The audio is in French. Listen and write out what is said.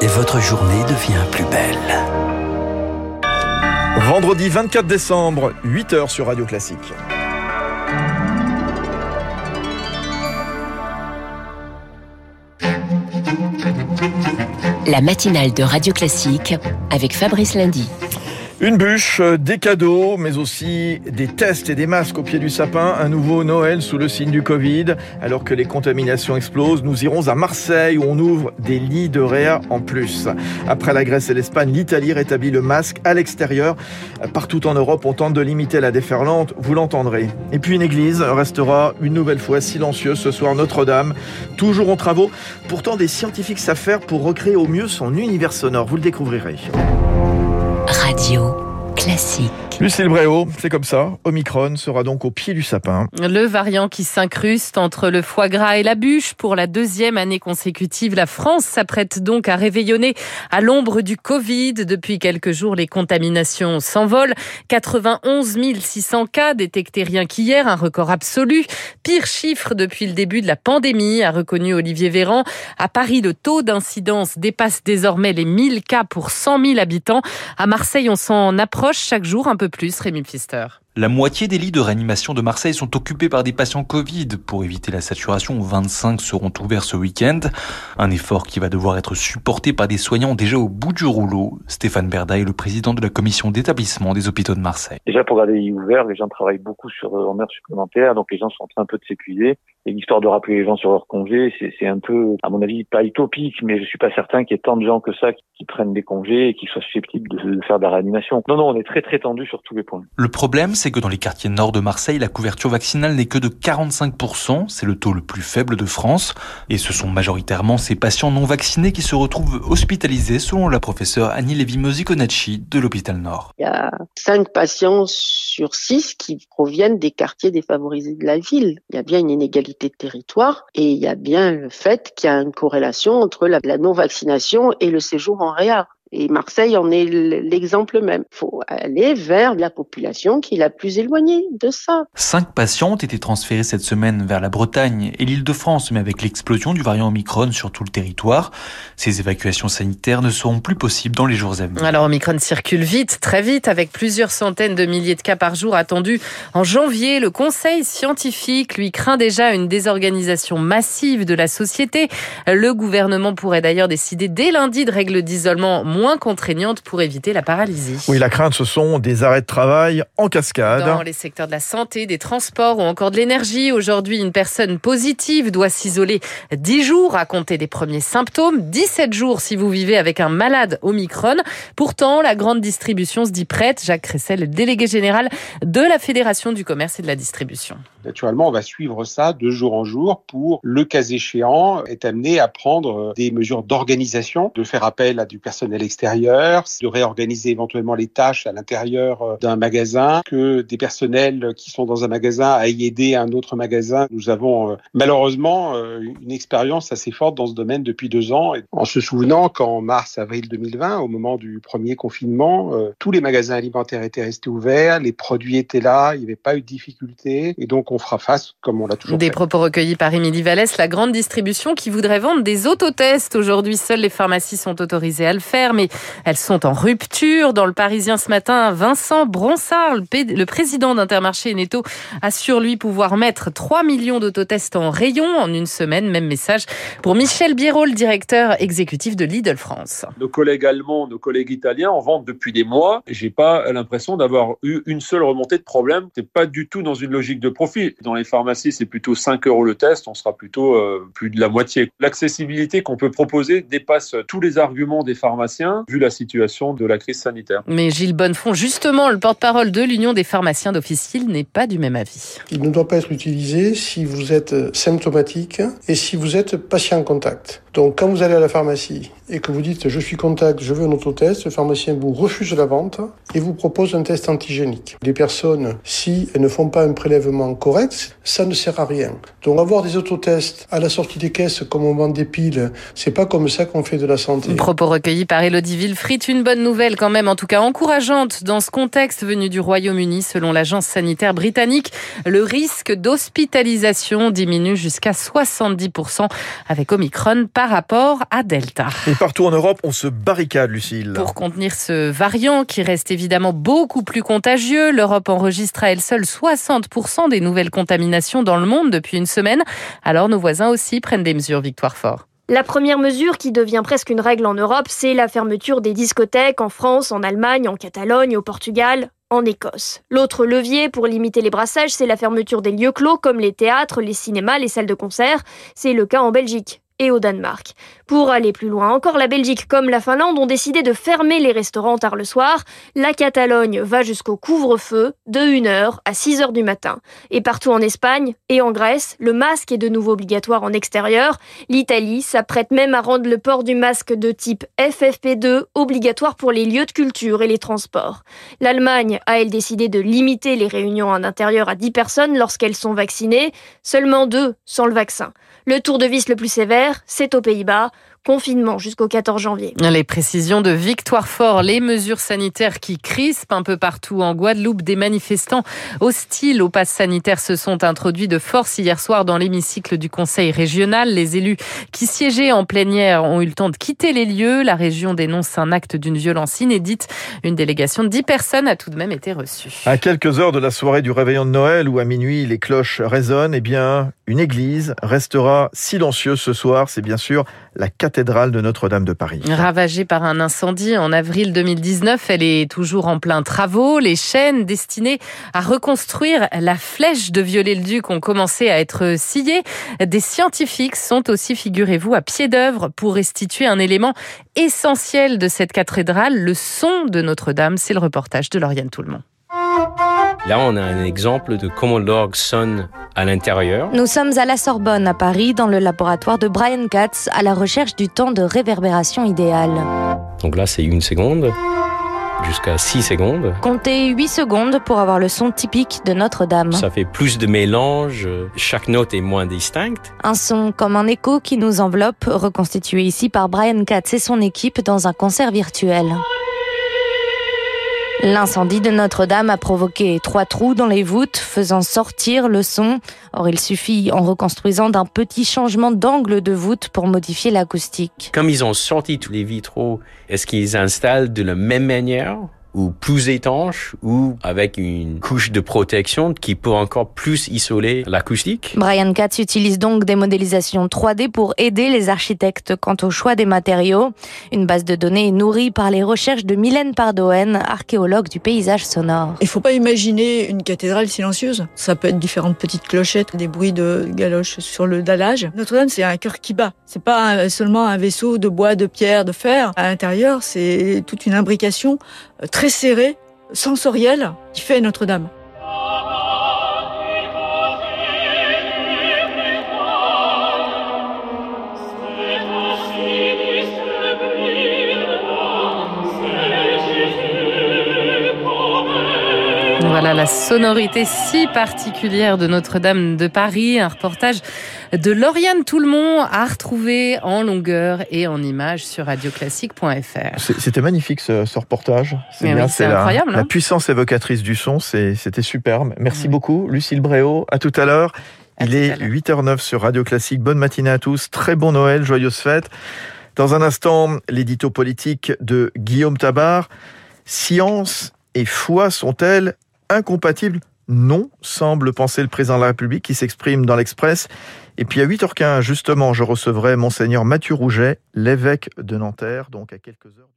Et votre journée devient plus belle. Vendredi 24 décembre, 8h sur Radio Classique. La matinale de Radio Classique avec Fabrice Lundy. Une bûche, euh, des cadeaux, mais aussi des tests et des masques au pied du sapin. Un nouveau Noël sous le signe du Covid. Alors que les contaminations explosent, nous irons à Marseille où on ouvre des lits de réa en plus. Après la Grèce et l'Espagne, l'Italie rétablit le masque à l'extérieur. Partout en Europe, on tente de limiter la déferlante. Vous l'entendrez. Et puis une église restera une nouvelle fois silencieuse ce soir Notre-Dame. Toujours en travaux. Pourtant, des scientifiques s'affairent pour recréer au mieux son univers sonore. Vous le découvrirez. Radio classique. Lucille Bréau, c'est comme ça. Omicron sera donc au pied du sapin. Le variant qui s'incruste entre le foie gras et la bûche pour la deuxième année consécutive. La France s'apprête donc à réveillonner à l'ombre du Covid. Depuis quelques jours, les contaminations s'envolent. 91 600 cas détectés rien qu'hier, un record absolu. Pire chiffre depuis le début de la pandémie, a reconnu Olivier Véran. À Paris, le taux d'incidence dépasse désormais les 1000 cas pour 100 000 habitants. À Marseille, on s'en approche chaque jour un peu plus, Rémi Pfister. La moitié des lits de réanimation de Marseille sont occupés par des patients Covid. Pour éviter la saturation, 25 seront ouverts ce week-end. Un effort qui va devoir être supporté par des soignants déjà au bout du rouleau. Stéphane Berda est le président de la commission d'établissement des hôpitaux de Marseille. Déjà pour garder les lits ouverts, les gens travaillent beaucoup sur en heures supplémentaires, donc les gens sont en train un peu de s'épuiser. Et l'histoire de rappeler les gens sur leur congé, c'est un peu, à mon avis, pas utopique, mais je suis pas certain qu'il y ait tant de gens que ça qui prennent des congés et qui soient susceptibles de faire de la réanimation. Non, non, on est très très tendu sur tous les points. Le problème, c'est que dans les quartiers nord de Marseille, la couverture vaccinale n'est que de 45%, c'est le taux le plus faible de France, et ce sont majoritairement ces patients non vaccinés qui se retrouvent hospitalisés, selon la professeure Annie Lévy-Mosiconacci de l'hôpital Nord. Il y a 5 patients sur 6 qui proviennent des quartiers défavorisés de la ville. Il y a bien une inégalité de territoire, et il y a bien le fait qu'il y a une corrélation entre la, non-vaccination et le séjour en réa. Et Marseille en est l'exemple même. Il faut aller vers la population qui est la plus éloignée de ça. Cinq patients ont été transférés cette semaine vers la Bretagne et l'île de France, mais avec l'explosion du variant Omicron sur tout le territoire, ces évacuations sanitaires ne seront plus possibles dans les jours à venir. Alors Omicron circule vite, très vite, avec plusieurs centaines de milliers de cas par jour attendus en janvier. Le Conseil scientifique lui craint déjà une désorganisation massive de la société. Le gouvernement pourrait d'ailleurs décider dès lundi de règles d'isolement moins contraignantes pour éviter la paralysie. Oui, la crainte, ce sont des arrêts de travail en cascade. Dans les secteurs de la santé, des transports ou encore de l'énergie. Aujourd'hui, une personne positive doit s'isoler 10 jours à compter des premiers symptômes, 17 jours si vous vivez avec un malade Omicron. Pourtant, la grande distribution se dit prête. Jacques Cressel, délégué général de la Fédération du commerce et de la distribution. Naturellement, on va suivre ça de jour en jour pour, le cas échéant, être amené à prendre des mesures d'organisation, de faire appel à du personnel extérieur, de réorganiser éventuellement les tâches à l'intérieur d'un magasin, que des personnels qui sont dans un magasin aillent aider un autre magasin. Nous avons malheureusement une expérience assez forte dans ce domaine depuis deux ans. En se souvenant qu'en mars-avril 2020, au moment du premier confinement, tous les magasins alimentaires étaient restés ouverts, les produits étaient là, il n'y avait pas eu de difficulté. Et donc, on fera face comme on l'a toujours Des fait. propos recueillis par Émilie Vallès, la grande distribution qui voudrait vendre des autotests. Aujourd'hui, seules les pharmacies sont autorisées à le faire, mais elles sont en rupture. Dans le Parisien ce matin, Vincent Bronsard, le président d'Intermarché Netto, assure lui pouvoir mettre 3 millions d'autotests en rayon en une semaine. Même message pour Michel Biérot, le directeur exécutif de Lidl France. Nos collègues allemands, nos collègues italiens en vendent depuis des mois. J'ai pas l'impression d'avoir eu une seule remontée de problème. C'est pas du tout dans une logique de profit. Dans les pharmacies, c'est plutôt 5 euros le test. On sera plutôt euh, plus de la moitié. L'accessibilité qu'on peut proposer dépasse tous les arguments des pharmaciens vu la situation de la crise sanitaire. Mais Gilles Bonnefond, justement, le porte-parole de l'Union des pharmaciens d'officine, n'est pas du même avis. Il ne doit pas être utilisé si vous êtes symptomatique et si vous êtes patient contact. Donc quand vous allez à la pharmacie et que vous dites je suis contact, je veux un autotest, le pharmacien vous refuse la vente et vous propose un test antigénique. Les personnes, si elles ne font pas un prélèvement correct, ça ne sert à rien. Donc avoir des autotests à la sortie des caisses comme on vend des piles, c'est pas comme ça qu'on fait de la santé. Propos recueillis par Elodie Elodie Villefrit. Une bonne nouvelle quand même, en tout cas encourageante dans ce contexte venu du Royaume-Uni. Selon l'agence sanitaire britannique, le risque d'hospitalisation diminue jusqu'à 70% avec Omicron par rapport à Delta. Et partout en Europe, on se barricade, Lucille. Pour contenir ce variant qui reste évidemment beaucoup plus contagieux, l'Europe enregistre à elle seule 60% des nouvelles contaminations dans le monde depuis une semaine. Alors nos voisins aussi prennent des mesures, Victoire Fort. La première mesure qui devient presque une règle en Europe, c'est la fermeture des discothèques en France, en Allemagne, en Catalogne, au Portugal, en Écosse. L'autre levier pour limiter les brassages, c'est la fermeture des lieux clos comme les théâtres, les cinémas, les salles de concert. C'est le cas en Belgique et au Danemark. Pour aller plus loin encore, la Belgique comme la Finlande ont décidé de fermer les restaurants tard le soir. La Catalogne va jusqu'au couvre-feu de 1h à 6h du matin. Et partout en Espagne et en Grèce, le masque est de nouveau obligatoire en extérieur. L'Italie s'apprête même à rendre le port du masque de type FFP2 obligatoire pour les lieux de culture et les transports. L'Allemagne a elle décidé de limiter les réunions en intérieur à 10 personnes lorsqu'elles sont vaccinées, seulement deux sans le vaccin. Le tour de vis le plus sévère, c'est aux Pays-Bas. Confinement jusqu'au 14 janvier. Les précisions de Victoire Fort, les mesures sanitaires qui crispent un peu partout en Guadeloupe, des manifestants hostiles au pass sanitaire se sont introduits de force hier soir dans l'hémicycle du Conseil régional. Les élus qui siégeaient en plénière ont eu le temps de quitter les lieux. La région dénonce un acte d'une violence inédite. Une délégation de 10 personnes a tout de même été reçue. À quelques heures de la soirée du réveillon de Noël où à minuit les cloches résonnent, eh bien, une église restera silencieuse ce soir. C'est bien sûr la cathédrale de Notre-Dame de Paris. Ravagée par un incendie en avril 2019, elle est toujours en plein travaux. Les chaînes destinées à reconstruire la flèche de Viollet-le-Duc ont commencé à être sciées. Des scientifiques sont aussi, figurez-vous, à pied d'œuvre pour restituer un élément essentiel de cette cathédrale, le son de Notre-Dame. C'est le reportage de Lauriane Toulmont. Là, on a un exemple de comment l'orgue sonne à l'intérieur. Nous sommes à la Sorbonne, à Paris, dans le laboratoire de Brian Katz, à la recherche du temps de réverbération idéal. Donc là, c'est une seconde jusqu'à 6 secondes. Comptez 8 secondes pour avoir le son typique de Notre-Dame. Ça fait plus de mélange, chaque note est moins distincte. Un son comme un écho qui nous enveloppe, reconstitué ici par Brian Katz et son équipe dans un concert virtuel. L'incendie de Notre-Dame a provoqué trois trous dans les voûtes, faisant sortir le son. Or, il suffit, en reconstruisant, d'un petit changement d'angle de voûte pour modifier l'acoustique. Comme ils ont sorti tous les vitraux, est-ce qu'ils installent de la même manière? Ou plus étanche ou avec une couche de protection qui peut encore plus isoler l'acoustique. Brian Katz utilise donc des modélisations 3D pour aider les architectes quant au choix des matériaux. Une base de données nourrie par les recherches de Mylène Pardoen, archéologue du paysage sonore. Il faut pas imaginer une cathédrale silencieuse. Ça peut être différentes petites clochettes, des bruits de galoches sur le dallage. Notre-Dame, c'est un cœur qui bat. C'est pas seulement un vaisseau de bois, de pierre, de fer. À l'intérieur, c'est toute une imbrication très serrée, sensorielle, qui fait Notre-Dame. Voilà la sonorité si particulière de Notre-Dame de Paris. Un reportage de Lauriane Toulmont à retrouver en longueur et en images sur radioclassique.fr. C'était magnifique ce, ce reportage. C'est incroyable. La, hein la puissance évocatrice du son, c'était superbe. Merci oui. beaucoup, Lucille Bréau. À tout à l'heure. Il est 8h09 sur Radio Classique. Bonne matinée à tous. Très bon Noël, joyeuses fêtes. Dans un instant, l'édito politique de Guillaume Tabar. Science et foi sont-elles incompatibles Non, semble penser le président de la République qui s'exprime dans l'Express. Et puis à 8h15, justement, je recevrai monseigneur Mathieu Rouget, l'évêque de Nanterre, donc à quelques heures.